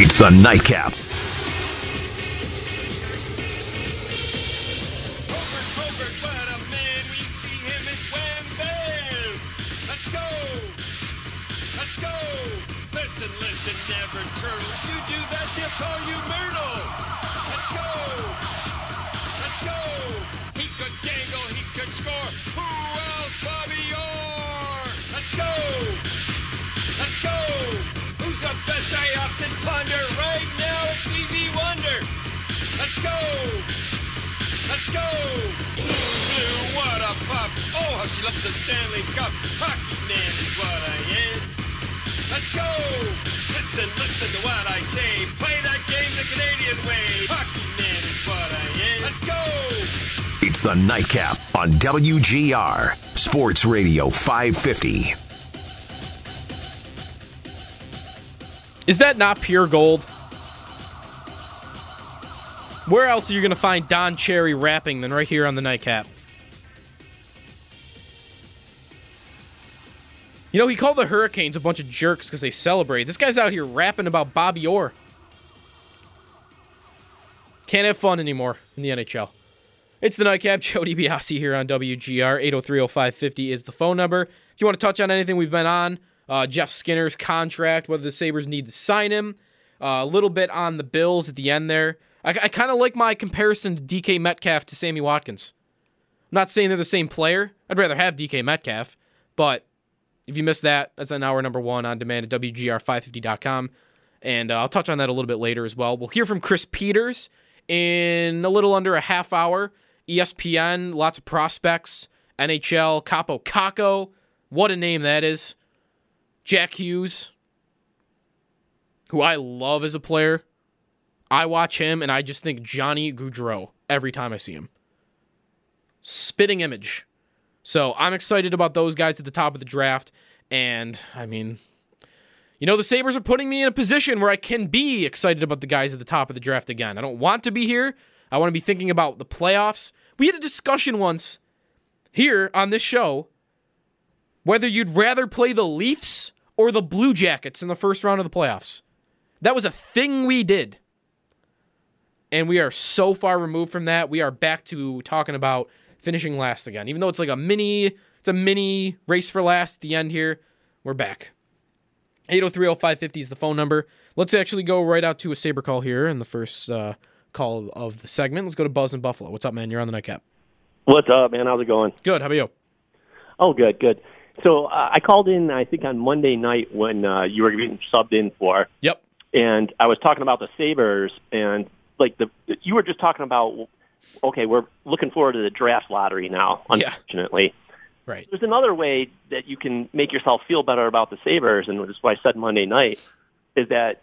It's the Nightcap. Canadian way! Hockey man is what I am! Let's go! It's the Nightcap on WGR Sports Radio 550. Is that not pure gold? Where else are you going to find Don Cherry rapping than right here on the nightcap? You know, he called the Hurricanes a bunch of jerks because they celebrate. This guy's out here rapping about Bobby Orr. Can't have fun anymore in the NHL. It's the nightcap. Joe DiBiase here on WGR. 8030550 is the phone number. If you want to touch on anything we've been on, uh, Jeff Skinner's contract, whether the Sabres need to sign him, uh, a little bit on the Bills at the end there. I, I kind of like my comparison to DK Metcalf to Sammy Watkins. I'm not saying they're the same player. I'd rather have DK Metcalf, but if you missed that, that's an hour number one on demand at WGR550.com. And uh, I'll touch on that a little bit later as well. We'll hear from Chris Peters in a little under a half hour. ESPN, lots of prospects, NHL, Kaapo Kakko. What a name that is. Jack Hughes, who I love as a player. I watch him and I just think Johnny Gaudreau every time I see him. Spitting image. So I'm excited about those guys at the top of the draft. And I mean, you know, the Sabres are putting me in a position where I can be excited about the guys at the top of the draft again. I don't want to be here. I want to be thinking about the playoffs. We had a discussion once here on this show whether you'd rather play the Leafs or the Blue Jackets in the first round of the playoffs. That was a thing we did. And we are so far removed from that. We are back to talking about finishing last again. Even though it's like a mini, it's a mini race for last at the end here. We're back. 8030550 is the phone number. Let's actually go right out to a Sabre call here in the first uh, call of the segment. Let's go to Buzz in Buffalo. What's up, man? You're on the nightcap. What's up, man? How's it going? Good. How about you? Oh, good, good. So uh, I called in, I think, on Monday night when uh, you were getting subbed in for, Yep. and I was talking about the Sabres, and like the you were just talking about. Okay, we're looking forward to the draft lottery now. Yeah. Right. there's another way that you can make yourself feel better about the Sabres, and this is what I said Monday night, is that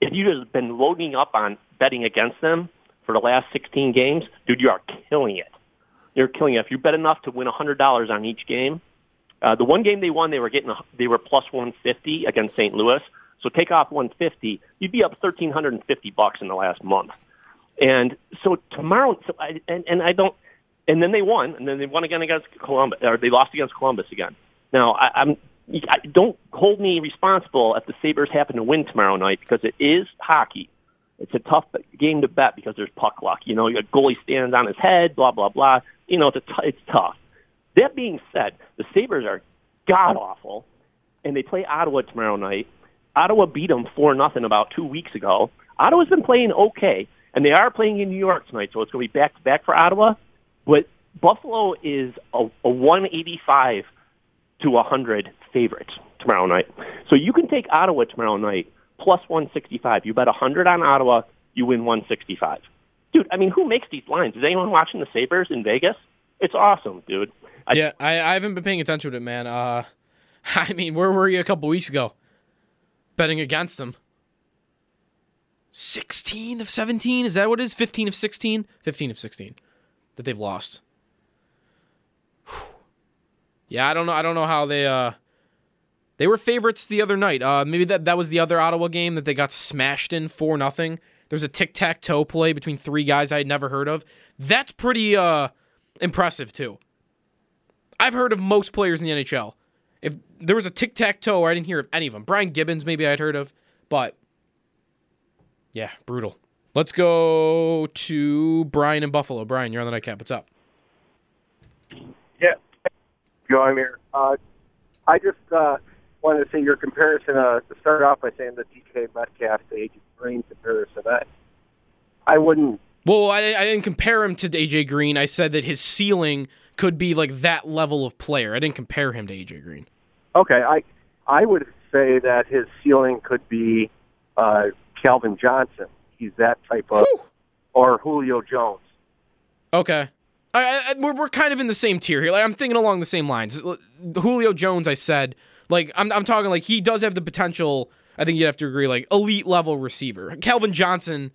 if you've just been loading up on betting against them for the last 16 games, dude, you are killing it. You're killing it. If you bet enough to win $100 on each game, uh, the one game they won, they were getting a- they were plus 150 against St. Louis. So take off 150, you'd be up 1,350 bucks in the last month. And so tomorrow, so I, and, and I don't, and then they won, and then they won again against Columbus, or they lost against Columbus again. Now, I, I'm, I, don't hold me responsible if the Sabres happen to win tomorrow night because it is hockey. It's a tough game to bet because there's puck luck. You know, your goalie stands on his head, blah blah blah. You know, it's a t- it's tough. That being said, the Sabres are god awful, and they play Ottawa tomorrow night. Ottawa beat them four nothing about two weeks ago. Ottawa's been playing okay, and they are playing in New York tonight, so it's going to be back to back for Ottawa. But Buffalo is a, a 185 to 100 favorite tomorrow night. So you can take Ottawa tomorrow night plus 165. You bet 100 on Ottawa, you win 165. Dude, I mean, who makes these lines? Is anyone watching the Sabres in Vegas? It's awesome, dude. I, yeah, I, I haven't been paying attention to it, man. Uh, I mean, where were you a couple weeks ago? Betting against them. 16 of 17? Is that what it is? 15 of 16? 15 of 16 that they've lost. Whew. Yeah, I don't know. I don't know how they uh they were favorites the other night. Uh maybe that that was the other Ottawa game that they got smashed in for nothing. There's a tic-tac-toe play between three guys I had never heard of. That's pretty uh impressive too. I've heard of most players in the NHL. If there was a tic-tac-toe, I didn't hear of any of them. Brian Gibbons maybe I'd heard of, but yeah, brutal. Let's go to Brian in Buffalo. Brian, you're on the nightcap. What's up? Yeah, Joe, here. Uh, I just uh, wanted to say your comparison. Uh, to start off by saying the DK Metcalf to AJ Green comparison. I, I wouldn't. Well, I, I didn't compare him to AJ Green. I said that his ceiling could be like that level of player. I didn't compare him to AJ Green. Okay, I I would say that his ceiling could be uh, Calvin Johnson. He's that type of, Whew. or Julio Jones. Okay. I, I, we're, we're kind of in the same tier here. Like I'm thinking along the same lines. Julio Jones, I said, like I'm I'm talking like he does have the potential. I think you have to agree, like elite level receiver. Calvin Johnson,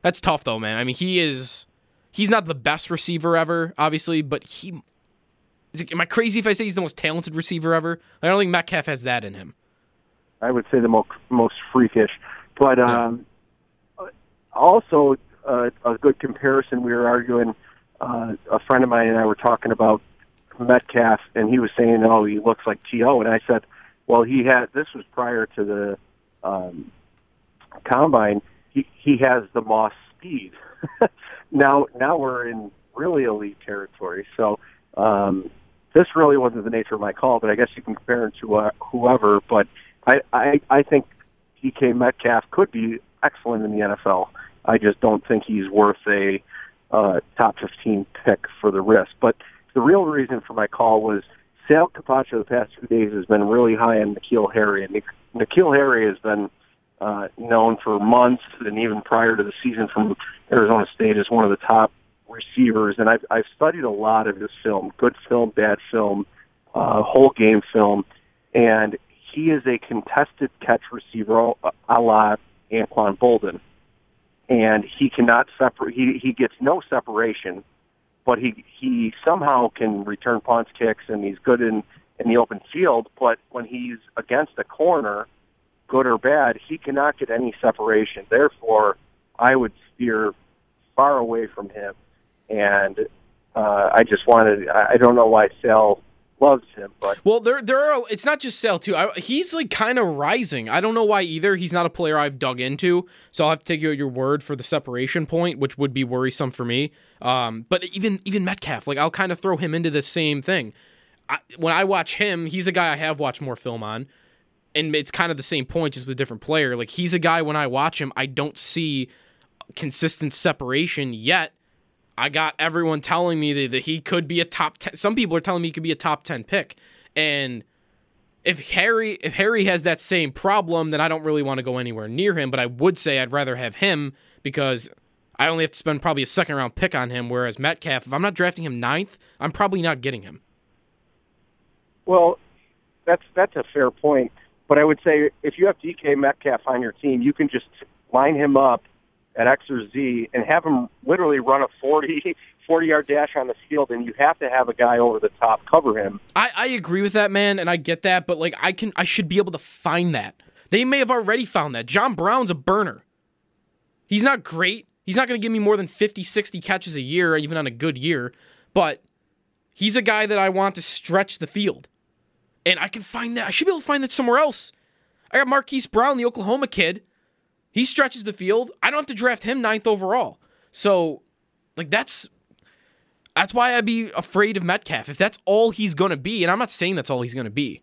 that's tough though, man. I mean, he is he's not the best receiver ever, obviously, but he is. It, am I crazy if I say he's the most talented receiver ever? I don't think Metcalf has that in him. I would say the most most freakish, but um, also uh, a good comparison. We were arguing. Uh, a friend of mine and I were talking about Metcalf, and he was saying, "Oh, he looks like T.O.," and I said, "Well, he had. This was prior to the um, combine. He he has the Moss speed. now now we're in really elite territory. So um, this really wasn't the nature of my call, but I guess you can compare him to uh, whoever. But I, I I think DK Metcalf could be excellent in the NFL. I just don't think he's worth a uh, top 15 pick for the risk. But the real reason for my call was Sal Capaccio the past few days has been really high on N'Keal Harry, and N'Keal Harry has been uh, known for months and even prior to the season from Arizona State as one of the top receivers. And I've, I've studied a lot of his film, good film, bad film, uh, whole game film, and he is a contested catch receiver a la Anquan Boldin. And he cannot separate. He he gets no separation, but he he somehow can return punts, kicks, and he's good in in the open field. But when he's against a corner, good or bad, he cannot get any separation. Therefore, I would steer far away from him. And uh, I just wanted. I don't know why Sal loves him, but Well, there there are. It's not just Sale too. I, he's like kind of rising. I don't know why either. He's not a player I've dug into, so I'll have to take you at your word for the separation point, which would be worrisome for me. Um, but even even Metcalf, like I'll kind of throw him into the same thing. I, when I watch him, he's a guy I have watched more film on, and it's kind of the same point, just with a different player. Like he's a guy when I watch him, I don't see consistent separation yet. I got everyone telling me that, that he could be a top 10. Some people are telling me he could be a top 10 pick. And if Harry if Harry has that same problem, then I don't really want to go anywhere near him, but I would say I'd rather have him because I only have to spend probably a second round pick on him whereas Metcalf, if I'm not drafting him ninth, I'm probably not getting him. Well, that's that's a fair point. But I would say if you have DK Metcalf on your team, you can just line him up at X or Z and have him literally run a 40, 40 yard dash on the field, and you have to have a guy over the top cover him. I, I agree with that, man, and I get that, but like I can I should be able to find that. They may have already found that. John Brown's a burner. He's not great. He's not going to give me more than 50, 60 catches a year, even on a good year, but he's a guy that I want to stretch the field. And I can find that. I should be able to find that somewhere else. I got Marquise Brown, the Oklahoma kid. He stretches the field. I don't have to draft him ninth overall. So, like that's that's why I'd be afraid of Metcalf. If that's all he's gonna be, and I'm not saying that's all he's gonna be.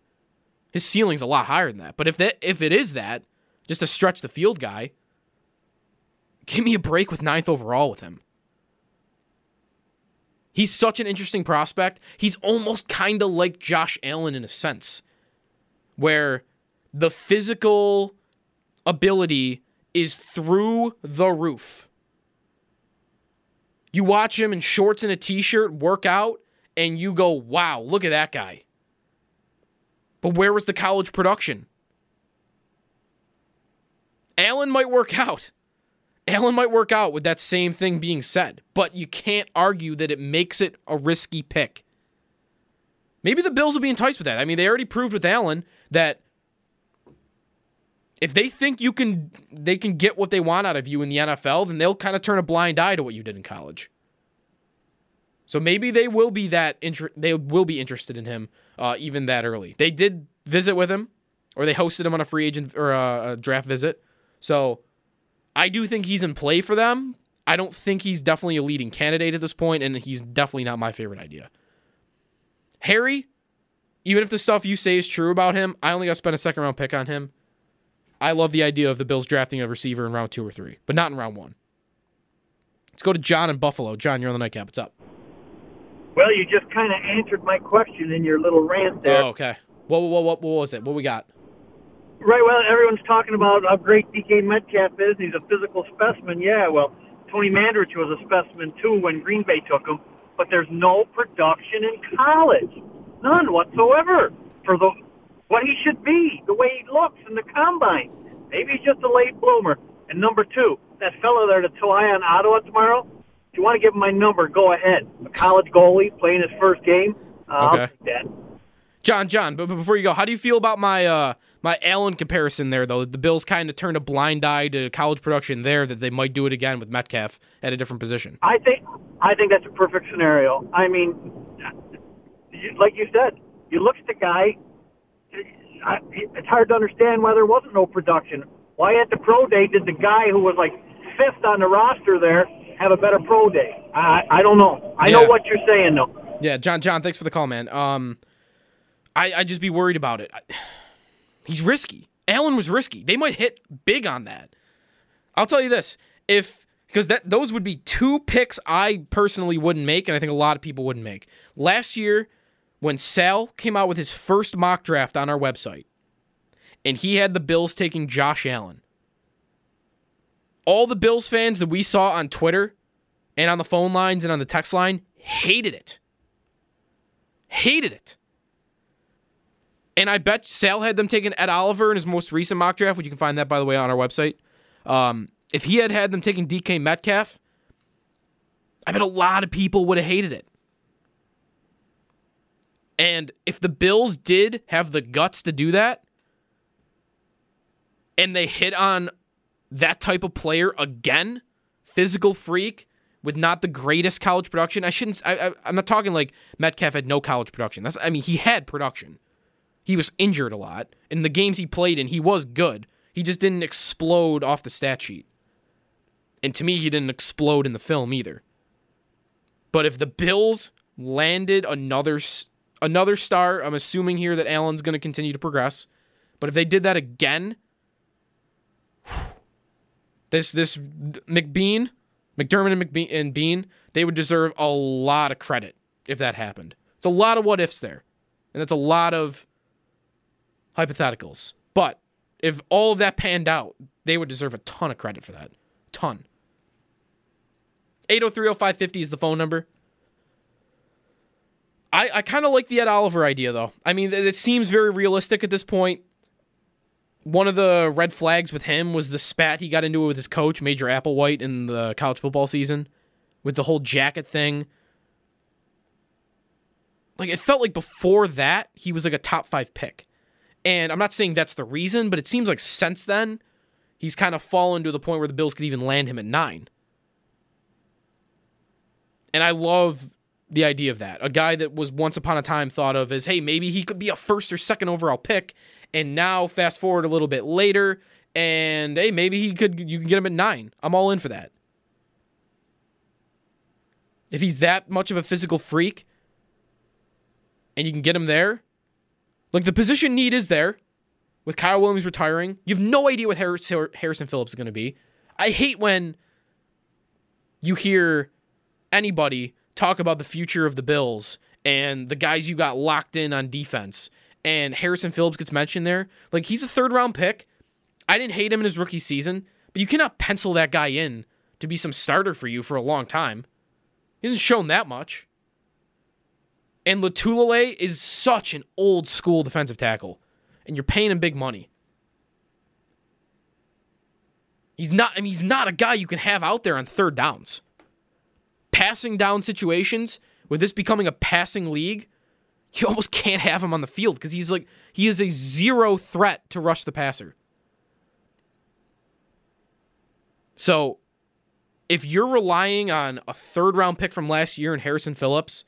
His ceiling's a lot higher than that. But if that if it is that, just a stretch the field guy, give me a break with ninth overall with him. He's such an interesting prospect. He's almost kind of like Josh Allen in a sense, where the physical ability is through the roof. You watch him in shorts and a t shirt work out, and you go, wow, look at that guy. But where was the college production? Allen might work out. Allen might work out with that same thing being said, but you can't argue that it makes it a risky pick. Maybe the Bills will be enticed with that. I mean, they already proved with Allen that if they think you can they can get what they want out of you in the NFL, then they'll kind of turn a blind eye to what you did in college. So maybe they will be that inter- they will be interested in him uh, even that early. They did visit with him, or they hosted him on a free agent or a, a draft visit. So I do think he's in play for them. I don't think he's definitely a leading candidate at this point, and he's definitely not my favorite idea. Harry, even if the stuff you say is true about him, I only got to spend a second round pick on him. I love the idea of the Bills drafting a receiver in round two or three, but not in round one. Let's go to John in Buffalo. John, you're on the nightcap. What's up? Well, you just kind of answered my question in your little rant there. Oh, okay. What, what, what, what was it? What we got? Right. Well, everyone's talking about how great DK Metcalf is. He's a physical specimen. Yeah. Well, Tony Mandarich was a specimen too when Green Bay took him. But there's no production in college, none whatsoever for the what he should be, the way he looks in the combine. Maybe he's just a late bloomer. And number two, that fellow there to fly on Ottawa tomorrow. If you want to give him my number, go ahead. A college goalie playing his first game. Uh, I'll Okay. take that. John, John, but but before you go, how do you feel about my uh my Allen comparison there though? The Bills kind of turned a blind eye to college production there that they might do it again with Metcalf at a different position. I think I think that's a perfect scenario. I mean, like you said, you look at the guy. I, it's hard to understand why there wasn't no production. Why at the pro day did the guy who was like fifth on the roster there have a better pro day? I I don't know. I know what you're saying though. Yeah, John, John, thanks for the call, man. Um, I I just be worried about it. I, he's risky. Allen was risky. They might hit big on that. I'll tell you this: if because that those would be two picks I personally wouldn't make, and I think a lot of people wouldn't make. Last year, when Sal came out with his first mock draft on our website, and he had the Bills taking Josh Allen. All the Bills fans that we saw on Twitter and on the phone lines and on the text line hated it. Hated it. And I bet Sal had them taking Ed Oliver in his most recent mock draft, which you can find that, by the way, on our website. Um, if he had had them taking DK Metcalf, I bet a lot of people would have hated it. And if the Bills did have the guts to do that, and they hit on that type of player again, physical freak with not the greatest college production. I shouldn't. I, I, I'm not talking like Metcalf had no college production. That's. I mean, he had production. He was injured a lot in the games he played in. He was good. He just didn't explode off the stat sheet. And to me, he didn't explode in the film either. But if the Bills landed another another star, I'm assuming here that Allen's going to continue to progress. But if they did that again, this this McBean, McDermott and McBean and Bean, they would deserve a lot of credit if that happened. It's a lot of what ifs there, and that's a lot of hypotheticals. But if all of that panned out, they would deserve a ton of credit for that. Ton. 8030550 is the phone number. I, I kind of like the Ed Oliver idea, though. I mean, it seems very realistic at this point one of the red flags with him was the spat he got into with his coach, Major Applewhite, in the college football season with the whole jacket thing. Like, it felt like before that, he was like a top five pick. And I'm not saying that's the reason, but it seems like since then, he's kind of fallen to the point where the Bills could even land him at nine. And I love the idea of that. A guy that was once upon a time thought of as, hey, maybe he could be a first or second overall pick. And now fast forward a little bit later, and hey, maybe he could you can get him at nine. I'm all in for that. If he's that much of a physical freak and you can get him there, like the position need is there with Kyle Williams retiring. You have no idea what Harrison Phillips is going to be. I hate when you hear anybody talk about the future of the Bills and the guys you got locked in on defense. And Harrison Phillips gets mentioned there. Like he's a third round pick. I didn't hate him in his rookie season, but you cannot pencil that guy in to be some starter for you for a long time. He hasn't shown that much. And Lotulelei is such an old school defensive tackle, and you're paying him big money. He's not. I mean, he's not a guy you can have out there on third downs. Passing down situations with this becoming a passing league, you almost can't have him on the field because he's like he is a zero threat to rush the passer. So, if you're relying on a third round pick from last year and Harrison Phillips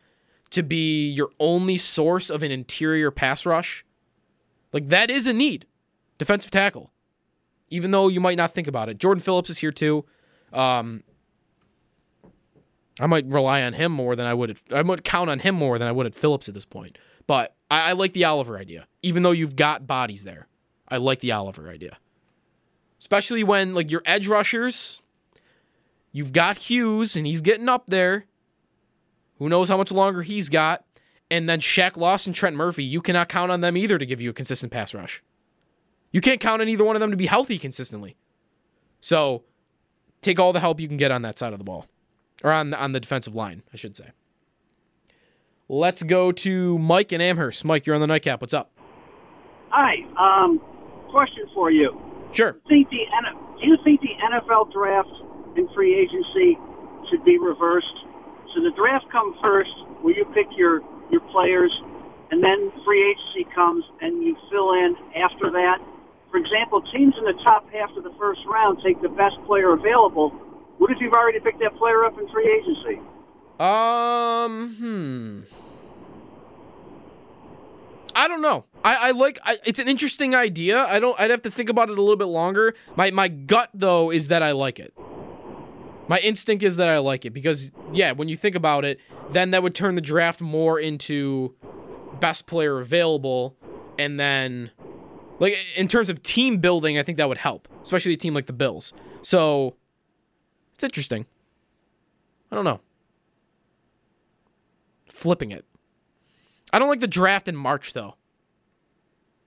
to be your only source of an interior pass rush, like that is a need. Defensive tackle. Even though you might not think about it. Jordan Phillips is here too. Um, I might rely on him more than I would. At, I might count on him more than I would at Phillips at this point. But I, I like the Oliver idea, even though you've got bodies there. I like the Oliver idea, especially when like your edge rushers. You've got Hughes, and he's getting up there. Who knows how much longer he's got? And then Shaq Lawson, Trent Murphy. You cannot count on them either to give you a consistent pass rush. You can't count on either one of them to be healthy consistently. So take all the help you can get on that side of the ball. Or on the, on the defensive line, I should say. Let's go to Mike in Amherst. Mike, you're on the nightcap. What's up? Hi. Um, question for you. Sure. Do you think the do you think the NFL draft and free agency should be reversed? So the draft comes first, where you pick your your players, and then free agency comes and you fill in after that. For example, teams in the top half of the first round take the best player available. What if you've already picked that player up in free agency? Um, hmm. I don't know. I, I like. I, it's an interesting idea. I don't. I'd have to think about it a little bit longer. My my gut though is that I like it. My instinct is that I like it because yeah, when you think about it, then that would turn the draft more into best player available, and then like in terms of team building, I think that would help, especially a team like the Bills. So it's interesting. I don't know. Flipping it. I don't like the draft in March though.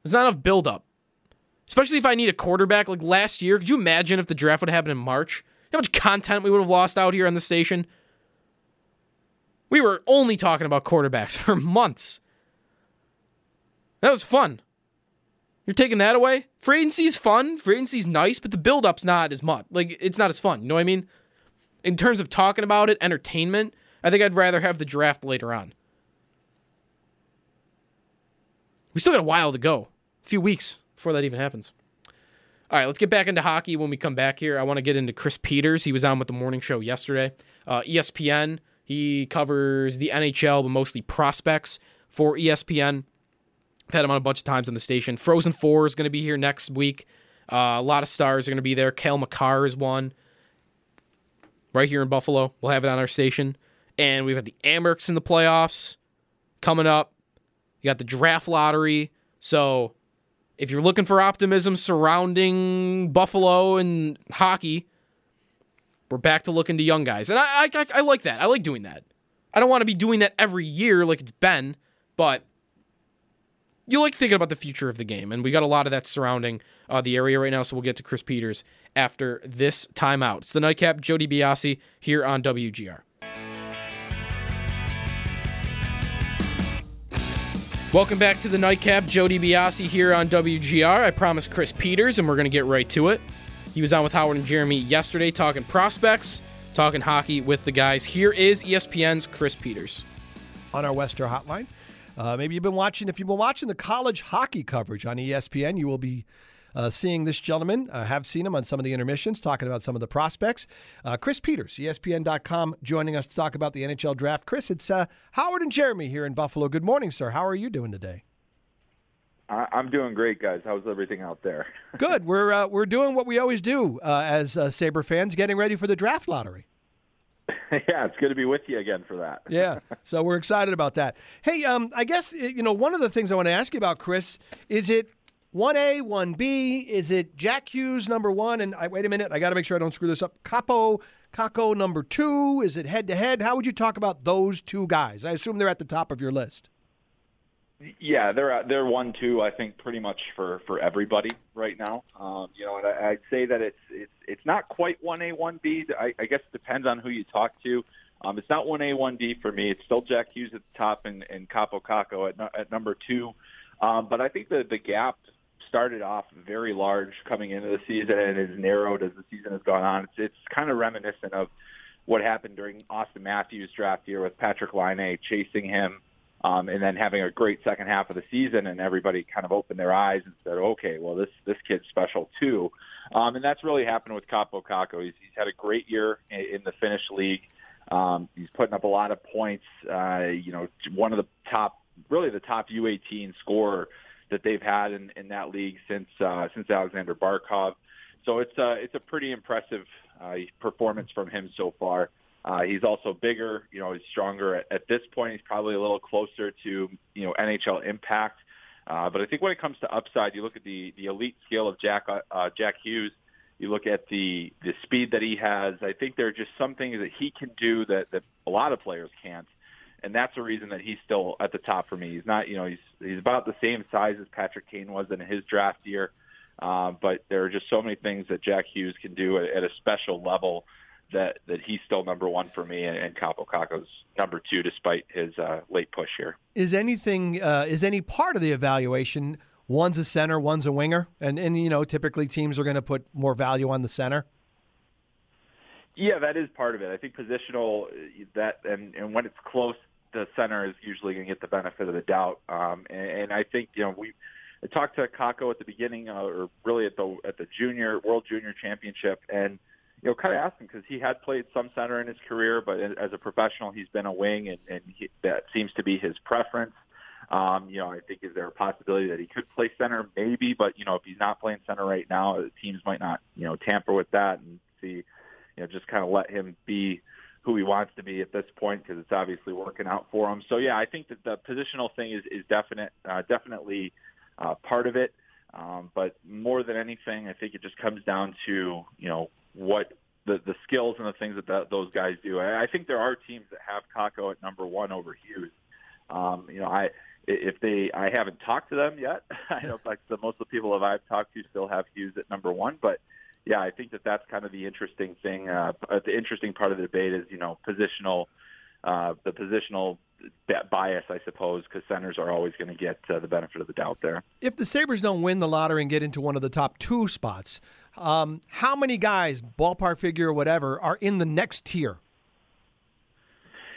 There's not enough build up. Especially if I need a quarterback like last year. Could you imagine if the draft would have happened in March? How much content we would have lost out here on the station? We were only talking about quarterbacks for months. That was fun. You're taking that away? Free agency's fun. Free agency's nice, but the build up's not as much. Like, it's not as fun. You know what I mean? In terms of talking about it, entertainment, I think I'd rather have the draft later on. We still got a while to go. A few weeks before that even happens. All right, let's get back into hockey when we come back here. I want to get into Chris Peters. He was on with the morning show yesterday. Uh, ESPN, he covers the NHL, but mostly prospects for ESPN. I've had him on a bunch of times on the station. Frozen Four is going to be here next week. Uh, a lot of stars are going to be there. Cale Makar is one. Right here in Buffalo. We'll have it on our station. And we've got the Amerks in the playoffs coming up. You got the draft lottery. So if you're looking for optimism surrounding Buffalo and hockey, we're back to looking to young guys. And I, I, I like that. I like doing that. I don't want to be doing that every year like it's been, but you like thinking about the future of the game. And we got a lot of that surrounding uh, the area right now. So we'll get to Chris Peters after this timeout. It's the nightcap, Joe DiBiase here on WGR. Welcome back to the nightcap. Joe DiBiase here on WGR. I promised Chris Peters, and we're going to get right to it. He was on with Howard and Jeremy yesterday talking prospects, talking hockey with the guys. Here is ESPN's Chris Peters. on our Wester hotline. Uh, maybe you've been watching, if you've been watching the college hockey coverage on ESPN, you will be uh, seeing this gentleman. I have seen him on some of the intermissions talking about some of the prospects. Uh, Chris Peters, ESPN.com, joining us to talk about the NHL draft. Chris, it's uh, Howard and Jeremy here in Buffalo. Good morning, sir. How are you doing today? I- I'm doing great, guys. How's everything out there? Good. We're uh, we're doing what we always do uh, as uh, Sabre fans, getting ready for the draft lottery. yeah, it's good to be with you again for that. Yeah, so we're excited about that. Hey, um, I guess you know one of the things I want to ask you about, Chris, is it one A, one B? Is it Jack Hughes number one? And I, wait a minute, I got to make sure I don't screw this up. Kaapo, Kakko number two. Is it head to head? How would you talk about those two guys? I assume they're at the top of your list. Yeah, they're they're one two. I think pretty much for for everybody right now. Um, you know, and I, I'd say that it's it's it's not quite one A one B. I, guess it depends on who you talk to. Um, it's not one A one B for me. It's still Jack Hughes at the top and and Kaapo Kakko at at number two. Um, but I think the the gap started off very large coming into the season and has narrowed as the season has gone on. It's, it's kind of reminiscent of what happened during Auston Matthews' draft year with Patrik Laine chasing him um, and then having a great second half of the season, and everybody kind of opened their eyes and said, "Okay, well this this kid's special too," um, and that's really happened with Kaapo Kakko. He's, he's had a great year in, in the Finnish league. Um, he's putting up a lot of points. Uh, you know, one of the top, really the top U18 scorer that they've had in, in that league since uh, since Aleksander Barkov. So it's uh, it's a pretty impressive uh, performance from him so far. Uh, he's also bigger, you know, he's stronger. At, at this point, he's probably a little closer to, you know, NHL impact. Uh, but I think when it comes to upside, you look at the the elite skill of Jack uh, Jack Hughes. You look at the the speed that he has. I think there are just some things that he can do that that a lot of players can't, and that's the reason that he's still at the top for me. He's not, you know, he's he's about the same size as Patrick Kane was in his draft year, uh, but there are just so many things that Jack Hughes can do at, at a special level that that he's still number one for me, and, and number two, despite his uh, late push here. Is anything uh, is any part of the evaluation? One's a center, one's a winger, and and you know typically teams are going to put more value on the center. Yeah, that is part of it. I think positional that and and when it's close, the center is usually going to get the benefit of the doubt. Um, and, and I think you know we. I talked to Kakko at the beginning, uh, or really at the at the junior World Junior Championship, and you know, kind of him because he had played some center in his career, but as a professional, he's been a wing, and, and he, that seems to be his preference. Um, you know, I think is there a possibility that he could play center? Maybe, but you know, if he's not playing center right now, the teams might not, you know, tamper with that and see, you know, just kind of let him be who he wants to be at this point because it's obviously working out for him. So yeah, I think that the positional thing is is definite, uh, definitely uh, part of it. Um, but more than anything, I think it just comes down to you know what the the skills and the things that, those guys do. I, I think there are teams that have Kakko at number one over Hughes. Um, you know, I if they I haven't talked to them yet. I know like the most of the people that I've talked to still have Hughes at number one, but yeah, I think that that's kind of the interesting thing. Uh, the interesting part of the debate is you know positional, uh, the positional bias, I suppose, because centers are always going to get uh, the benefit of the doubt there. If the Sabres don't win the lottery and get into one of the top two spots, um, how many guys, ballpark figure or whatever, are in the next tier?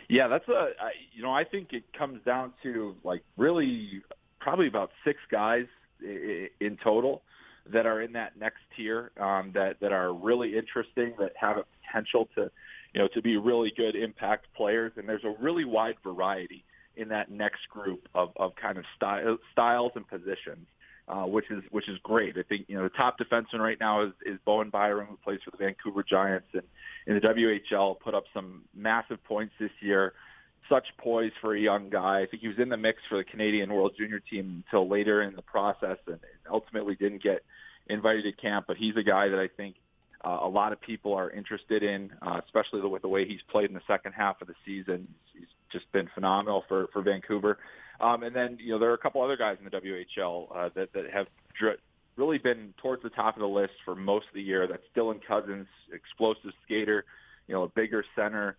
Yeah, that's a. I, you know, I think it comes down to like really probably about six guys in total that are in that next tier um, that that are really interesting that have a potential to you know, to be really good impact players. And there's a really wide variety in that next group of, of kind of style, styles and positions, uh, which is which is great. I think you know the top defenseman right now is, is Bowen Byram, who plays for the Vancouver Giants, and in the WHL put up some massive points this year. Such poise for a young guy. I think he was in the mix for the Canadian World Junior team until later in the process, and ultimately didn't get invited to camp. But he's a guy that I think uh, a lot of people are interested in, uh, especially with the way he's played in the second half of the season. He's just been phenomenal for for Vancouver. Um, and then you know there are a couple other guys in the WHL uh, that that have dr- really been towards the top of the list for most of the year. That's Dylan Cozens, explosive skater, you know, a bigger center,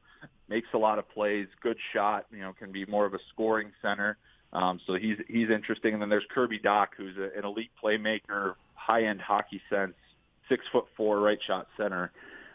makes a lot of plays, good shot. You know, can be more of a scoring center. Um, so he's he's interesting. And then there's Kirby Dach, who's a, an elite playmaker, high end hockey sense six foot four right shot center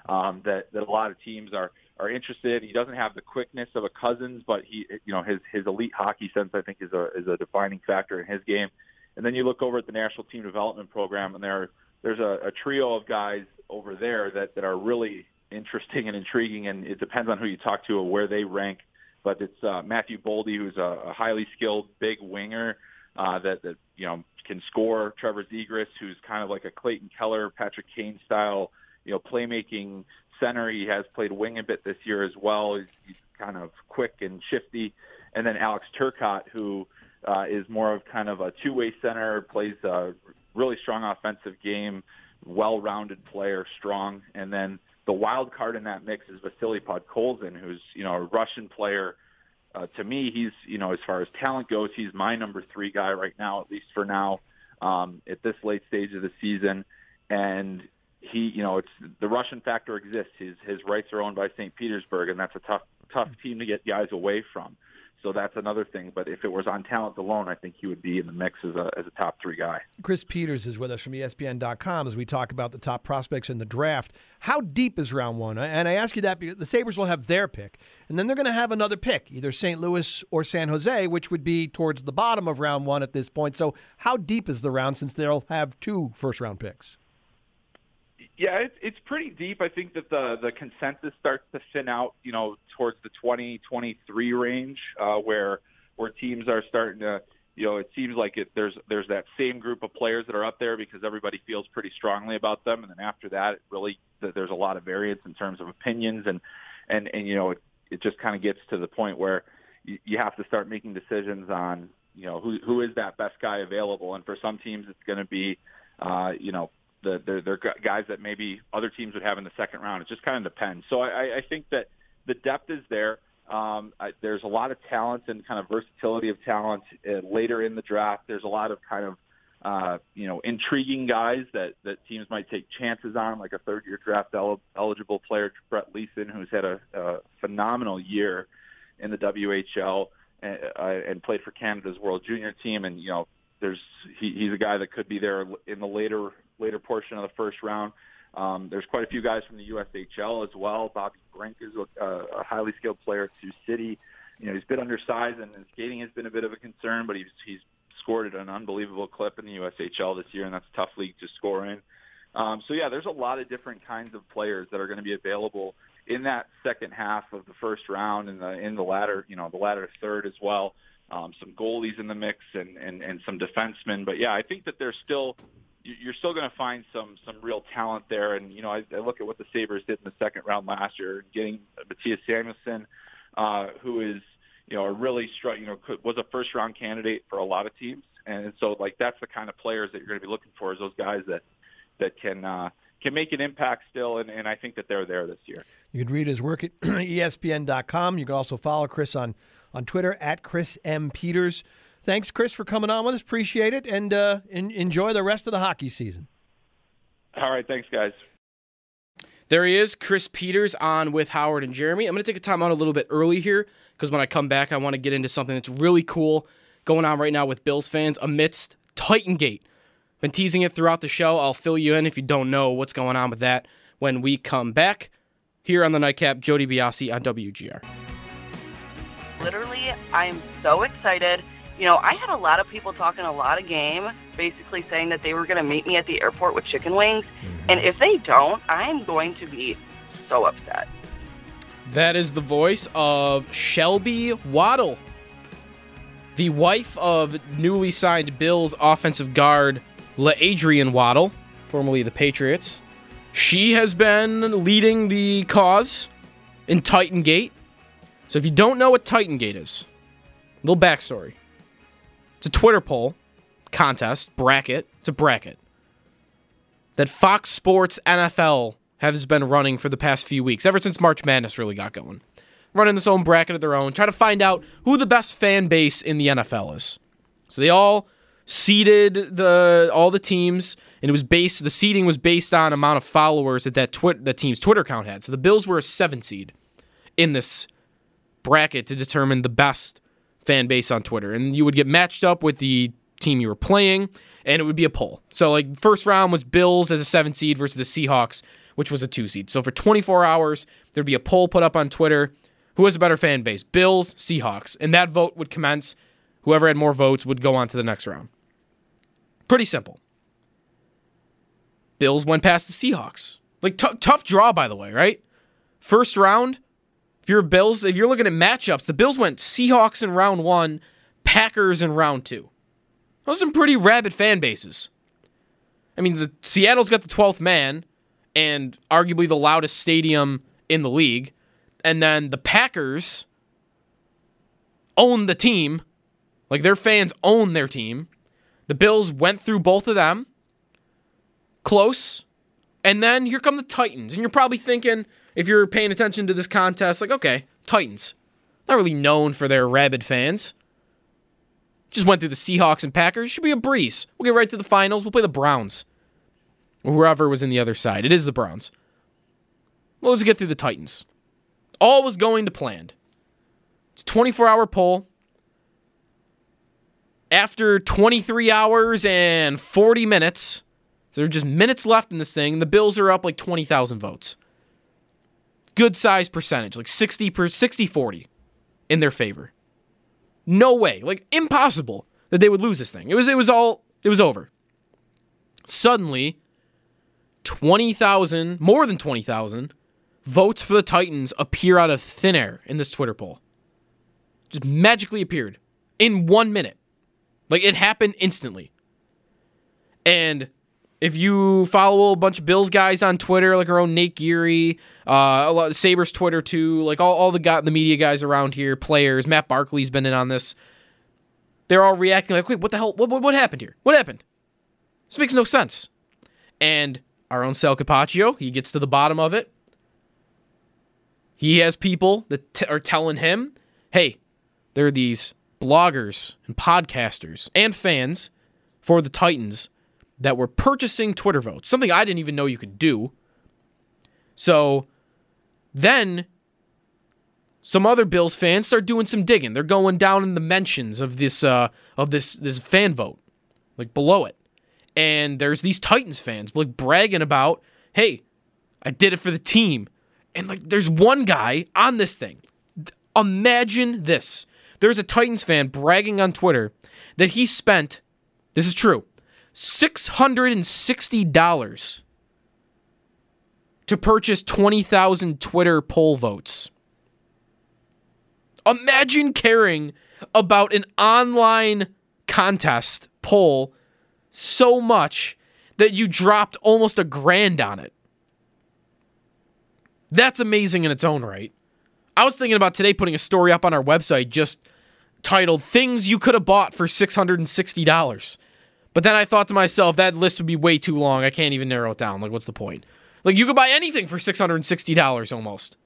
um, that that a lot of teams are are interested. He doesn't have the quickness of a Cozens, but he you know his his elite hockey sense I think is a is a defining factor in his game. And then you look over at the national team development program, and there there's a, a trio of guys over there that that are really interesting and intriguing, and it depends on who you talk to or where they rank. But it's uh, Matthew Boldy, who's a, a highly skilled big winger uh, that that you know can score. Trevor Zegras, who's kind of like a Clayton Keller, Patrick Kane style, you know, playmaking center. He has played wing a bit this year as well. He's, he's kind of quick and shifty. And then Alex Turcotte, who uh, is more of kind of a two-way center, plays a really strong offensive game, well-rounded player, strong. And then the wild card in that mix is Vasily Podkolzin, who's you know a Russian player uh, to me, he's you know as far as talent goes, he's my number three guy right now, at least for now, um, at this late stage of the season. And he, you know, it's the Russian factor exists. His his rights are owned by St. Petersburg, and that's a tough tough team to get guys away from. So that's another thing. But if it was on talent alone, I think he would be in the mix as a as a top three guy. Chris Peters is with us from ESPN.com as we talk about the top prospects in the draft. How deep is round one? And I ask you that because the Sabres will have their pick, and then they're going to have another pick, either St. Louis or San Jose, which would be towards the bottom of round one at this point. So, how deep is the round since they'll have two first round picks? Yeah, it's it's pretty deep. I think that the the consensus starts to thin out, you know, towards the 2023 range, uh, where where teams are starting to, you know, it seems like it there's there's that same group of players that are up there because everybody feels pretty strongly about them, and then after that, it really there's a lot of variance in terms of opinions, and and and you know, it, it just kind of gets to the point where you, you have to start making decisions on, you know, who who is that best guy available, and for some teams, it's going to be, uh, you know the they're, they're guys that maybe other teams would have in the second round. It just kind of depends. So I, I think that the depth is there. Um, I, there's a lot of talent and kind of versatility of talent uh, later in the draft. There's a lot of kind of uh, you know intriguing guys that that teams might take chances on, like a third year draft el- eligible player Brett Leason, who's had a, a phenomenal year in the WHL and, uh, and played for Canada's World Junior team, and you know there's he, he's a guy that could be there in the later later portion of the first round. Um, there's quite a few guys from the USHL as well. Bobby Brink is a, a highly skilled player at Sioux City. You know, he's bit undersized and his skating has been a bit of a concern, but he's he's scored at an unbelievable clip in the USHL this year, and that's a tough league to score in. Um, so yeah, there's a lot of different kinds of players that are going to be available in that second half of the first round and the in the latter, you know, the latter third as well. Um, some goalies in the mix and, and and some defensemen, but yeah, I think that there's still you're still going to find some some real talent there. And you know, I, I look at what the Sabres did in the second round last year, getting Mattias Samuelsson, uh, who is you know a really strong, you know, was a first round candidate for a lot of teams. And so, like that's the kind of players that you're going to be looking for is those guys that that can uh, can make an impact still. And, and I think that they're there this year. You can read his work at ESPN.com. You can also follow Chris on on Twitter at Chris M Peters. Thanks, Chris, for coming on with us. Appreciate it, and uh, in, enjoy the rest of the hockey season. All right, thanks, guys. There he is, Chris Peters on with Howard and Jeremy. I'm going to take a time out a little bit early here because when I come back, I want to get into something that's really cool going on right now with Bills fans amidst Titan Gate. Been teasing it throughout the show. I'll fill you in if you don't know what's going on with that when we come back here on the Nightcap. Joe DiBiase on WGR. Literally, I'm so excited. You know, I had a lot of people talking a lot of game, basically saying that they were going to meet me at the airport with chicken wings. Mm-hmm. And if they don't, I'm going to be so upset. That is the voice of Shelby Waddle, the wife of newly signed Bills offensive guard LaAdrian Waddle, formerly the Patriots. She has been leading the cause in Titan Gate. So if you don't know what Titan Gate is, little backstory. It's a Twitter poll contest bracket. It's a bracket that Fox Sports NFL has been running for the past few weeks, ever since March Madness really got going. Running this own bracket of their own, try to find out who the best fan base in the NFL is. So they all seeded the all the teams, and it was based. The seeding was based on amount of followers that that, twi- that team's Twitter account had. So the Bills were a seven seed in this bracket to determine the best fan base on Twitter, and you would get matched up with the team you were playing, and it would be a poll. So like first round was Bills as a seven seed versus the Seahawks, which was a two seed. So for 24 hours, there'd be a poll put up on Twitter. Who has a better fan base? Bills, Seahawks. And that vote would commence. Whoever had more votes would go on to the next round. Pretty simple. Bills went past the Seahawks. Like t- tough draw, by the way, right? First round, if you're Bills, if you're looking at matchups, the Bills went Seahawks in round one, Packers in round two. Those are some pretty rabid fan bases. I mean, the Seattle's got the 12th man and arguably the loudest stadium in the league. And then the Packers own the team. Like their fans own their team. The Bills went through both of them. Close. And then here come the Titans. And you're probably thinking, if you're paying attention to this contest, like, okay, Titans. Not really known for their rabid fans. Just went through the Seahawks and Packers. Should be a breeze. We'll get right to the finals. We'll play the Browns. Whoever was in the other side. It is the Browns. Well, let's get through the Titans. All was going to planned. It's a 24 hour poll. After 23 hours and 40 minutes, there are just minutes left in this thing. The Bills are up like 20,000 votes. Good size percentage, like 60 per 60 40 in their favor. No way, like impossible that they would lose this thing. It was it was all it was over. Suddenly, 20,000, more than 20,000 votes for the Titans appear out of thin air in this Twitter poll. Just magically appeared in 1 minute. Like it happened instantly. And if you follow a bunch of Bills guys on Twitter, like our own Nate Geary, uh, a lot Sabres Twitter too, like all, all the got the media guys around here, players, Matt Barkley's been in on this. They're all reacting like, wait, what the hell? What, what, what happened here? What happened? This makes no sense. And our own Sal Capaccio, he gets to the bottom of it. He has people that t- are telling him, hey, there are these bloggers and podcasters and fans for the Titans that were purchasing Twitter votes, something I didn't even know you could do. So then some other Bills fans start doing some digging. They're going down in the mentions of this uh, of this this fan vote, like below it. And there's these Titans fans like bragging about, "Hey, I did it for the team." And like there's one guy on this thing. Imagine this. There's a Titans fan bragging on Twitter that he spent this is true. $660 to purchase 20,000 Twitter poll votes. Imagine caring about an online contest poll so much that you dropped almost a grand on it. That's amazing in its own right. I was thinking about today putting a story up on our website just titled Things You Could Have Bought for $660. But then I thought to myself, that list would be way too long. I can't even narrow it down. Like, what's the point? Like, you could buy anything for $660 almost.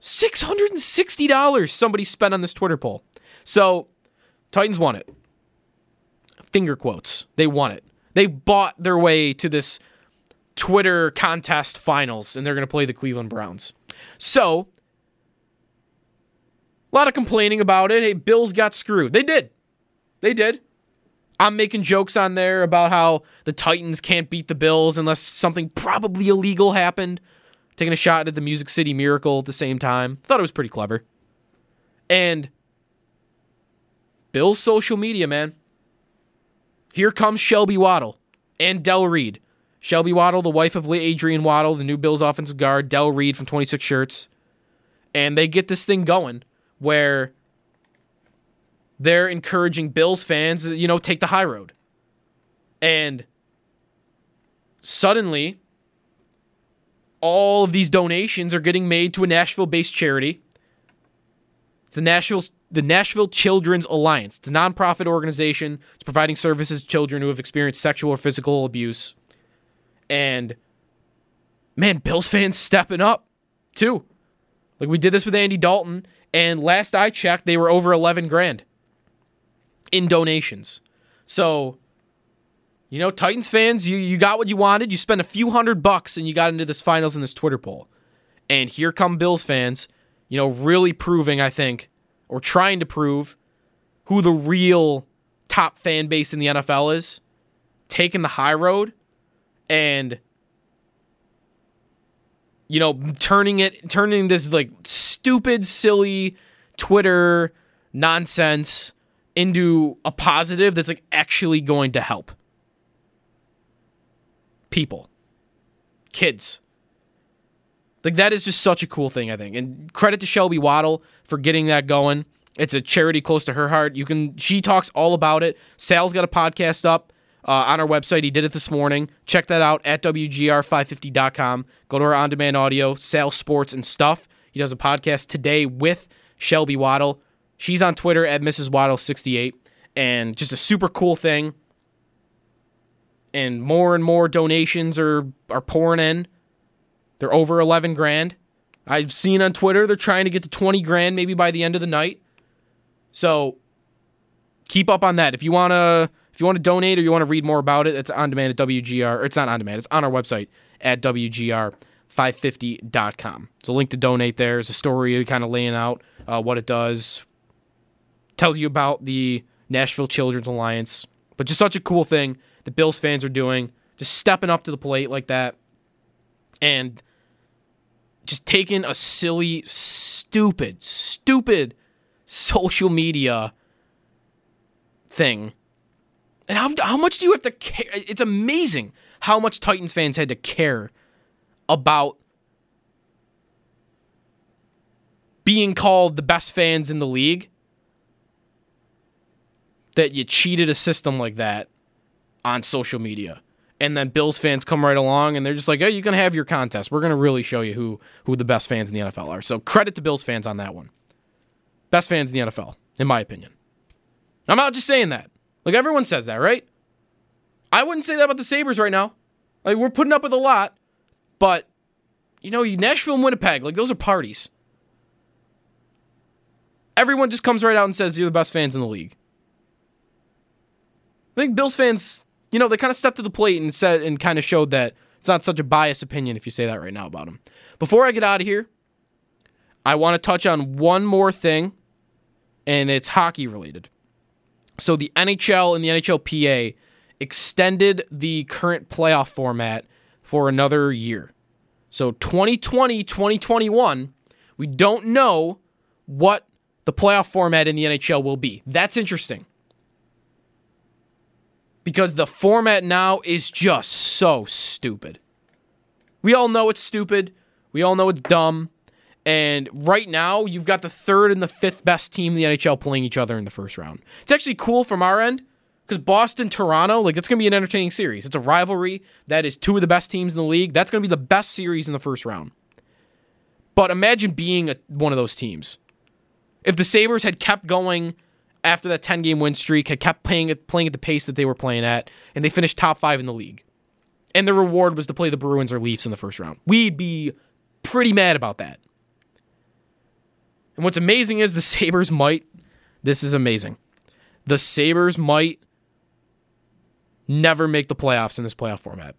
$660 somebody spent on this Twitter poll. So, Titans won it. Finger quotes. They won it. They bought their way to this Twitter contest finals, and they're going to play the Cleveland Browns. So, a lot of complaining about it. Hey, Bills got screwed. They did. They did. I'm making jokes on there about how the Titans can't beat the Bills unless something probably illegal happened. Taking a shot at the Music City Miracle at the same time. Thought it was pretty clever. And Bills social media, man. Here comes Shelby Waddle and Del Reed. Shelby Waddle, the wife of Adrian Waddle, the new Bills offensive guard, Del Reed from 26 Shirts. And they get this thing going where they're encouraging Bills fans, you know, take the high road. And suddenly, all of these donations are getting made to a Nashville based charity. The Nashville, the Nashville Children's Alliance. It's a nonprofit organization. It's providing services to children who have experienced sexual or physical abuse. And man, Bills fans stepping up too. Like we did this with Andy Dalton, and last I checked, they were over 11 grand in donations. So, you know, Titans fans, you, you got what you wanted. You spent a few hundred bucks and you got into this finals in this Twitter poll. And here come Bills fans, you know, really proving, I think, or trying to prove who the real top fan base in the NFL is, taking the high road and you know, turning it turning this like stupid, silly Twitter nonsense into a positive that's like actually going to help people, kids. Like that is just such a cool thing, I think. And credit to Shelby Waddle for getting that going. It's a charity close to her heart. You can she talks all about it. Sal's got a podcast up uh, on our website. He did it this morning. Check that out at WGR550.com. Go to our on demand audio, Sal's, Sports and Stuff. He does a podcast today with Shelby Waddle. She's on Twitter at Mrs. Waddle68. And just a super cool thing. And more and more donations are, are pouring in. They're over 11 grand. I've seen on Twitter they're trying to get to 20 grand maybe by the end of the night. So keep up on that. If you want to if you want to donate or you want to read more about it, it's on demand at WGR. Or it's not on demand. It's on our website at WGR.com. 550.com. So link to donate there. There's a story kind of laying out uh, what it does. Tells you about the Nashville Children's Alliance. But just such a cool thing the Bills fans are doing. Just stepping up to the plate like that. And just taking a silly, stupid, stupid social media thing. And how, how much do you have to care? It's amazing how much Titans fans had to care about being called the best fans in the league. That you cheated a system like that on social media. And then Bills fans come right along and they're just like, oh, you can have your contest. We're going to really show you who, who the best fans in the NFL are. So credit to Bills fans on that one. Best fans in the NFL, in my opinion. I'm not just saying that. Like everyone says that, right? I wouldn't say that about the Sabres right now. Like we're putting up with a lot, but you know, Nashville and Winnipeg, like those are parties. Everyone just comes right out and says you're the best fans in the league. I think Bills fans, you know, they kind of stepped to the plate and said and kind of showed that it's not such a biased opinion if you say that right now about them. Before I get out of here, I want to touch on one more thing, and it's hockey related. So the NHL and the NHLPA extended the current playoff format for another year. So 2020, 2021, we don't know what the playoff format in the NHL will be. That's interesting. Because the format now is just so stupid. We all know it's stupid. We all know it's dumb. And right now, you've got the third and the fifth best team in the NHL playing each other in the first round. It's actually cool from our end because Boston, Toronto, like it's going to be an entertaining series. It's a rivalry that is two of the best teams in the league. That's going to be the best series in the first round. But imagine being a, one of those teams. If the Sabres had kept going after that 10 game win streak, had kept playing at, playing at the pace that they were playing at, and they finished top five in the league, and the reward was to play the Bruins or Leafs in the first round, we'd be pretty mad about that. And what's amazing is the Sabres might, this is amazing. The Sabres might never make the playoffs in this playoff format.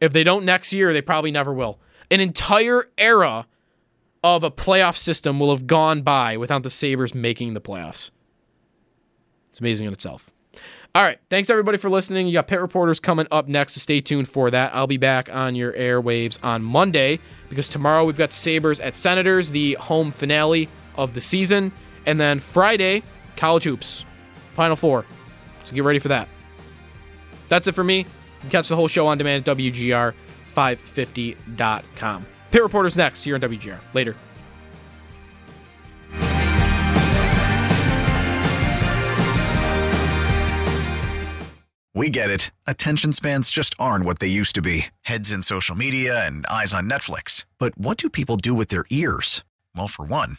If they don't next year, they probably never will. An entire era of a playoff system will have gone by without the Sabres making the playoffs. It's amazing in itself. All right. Thanks, everybody, for listening. You got Pit Reporters coming up next, so stay tuned for that. I'll be back on your airwaves on Monday because tomorrow we've got Sabres at Senators, the home finale of the season. And then Friday, college hoops, Final Four. So get ready for that. That's it for me. Catch the whole show on demand at WGR550.com. Pit Reporters next here on WGR. Later. We get it. Attention spans just aren't what they used to be heads in social media and eyes on Netflix. But what do people do with their ears? Well, for one,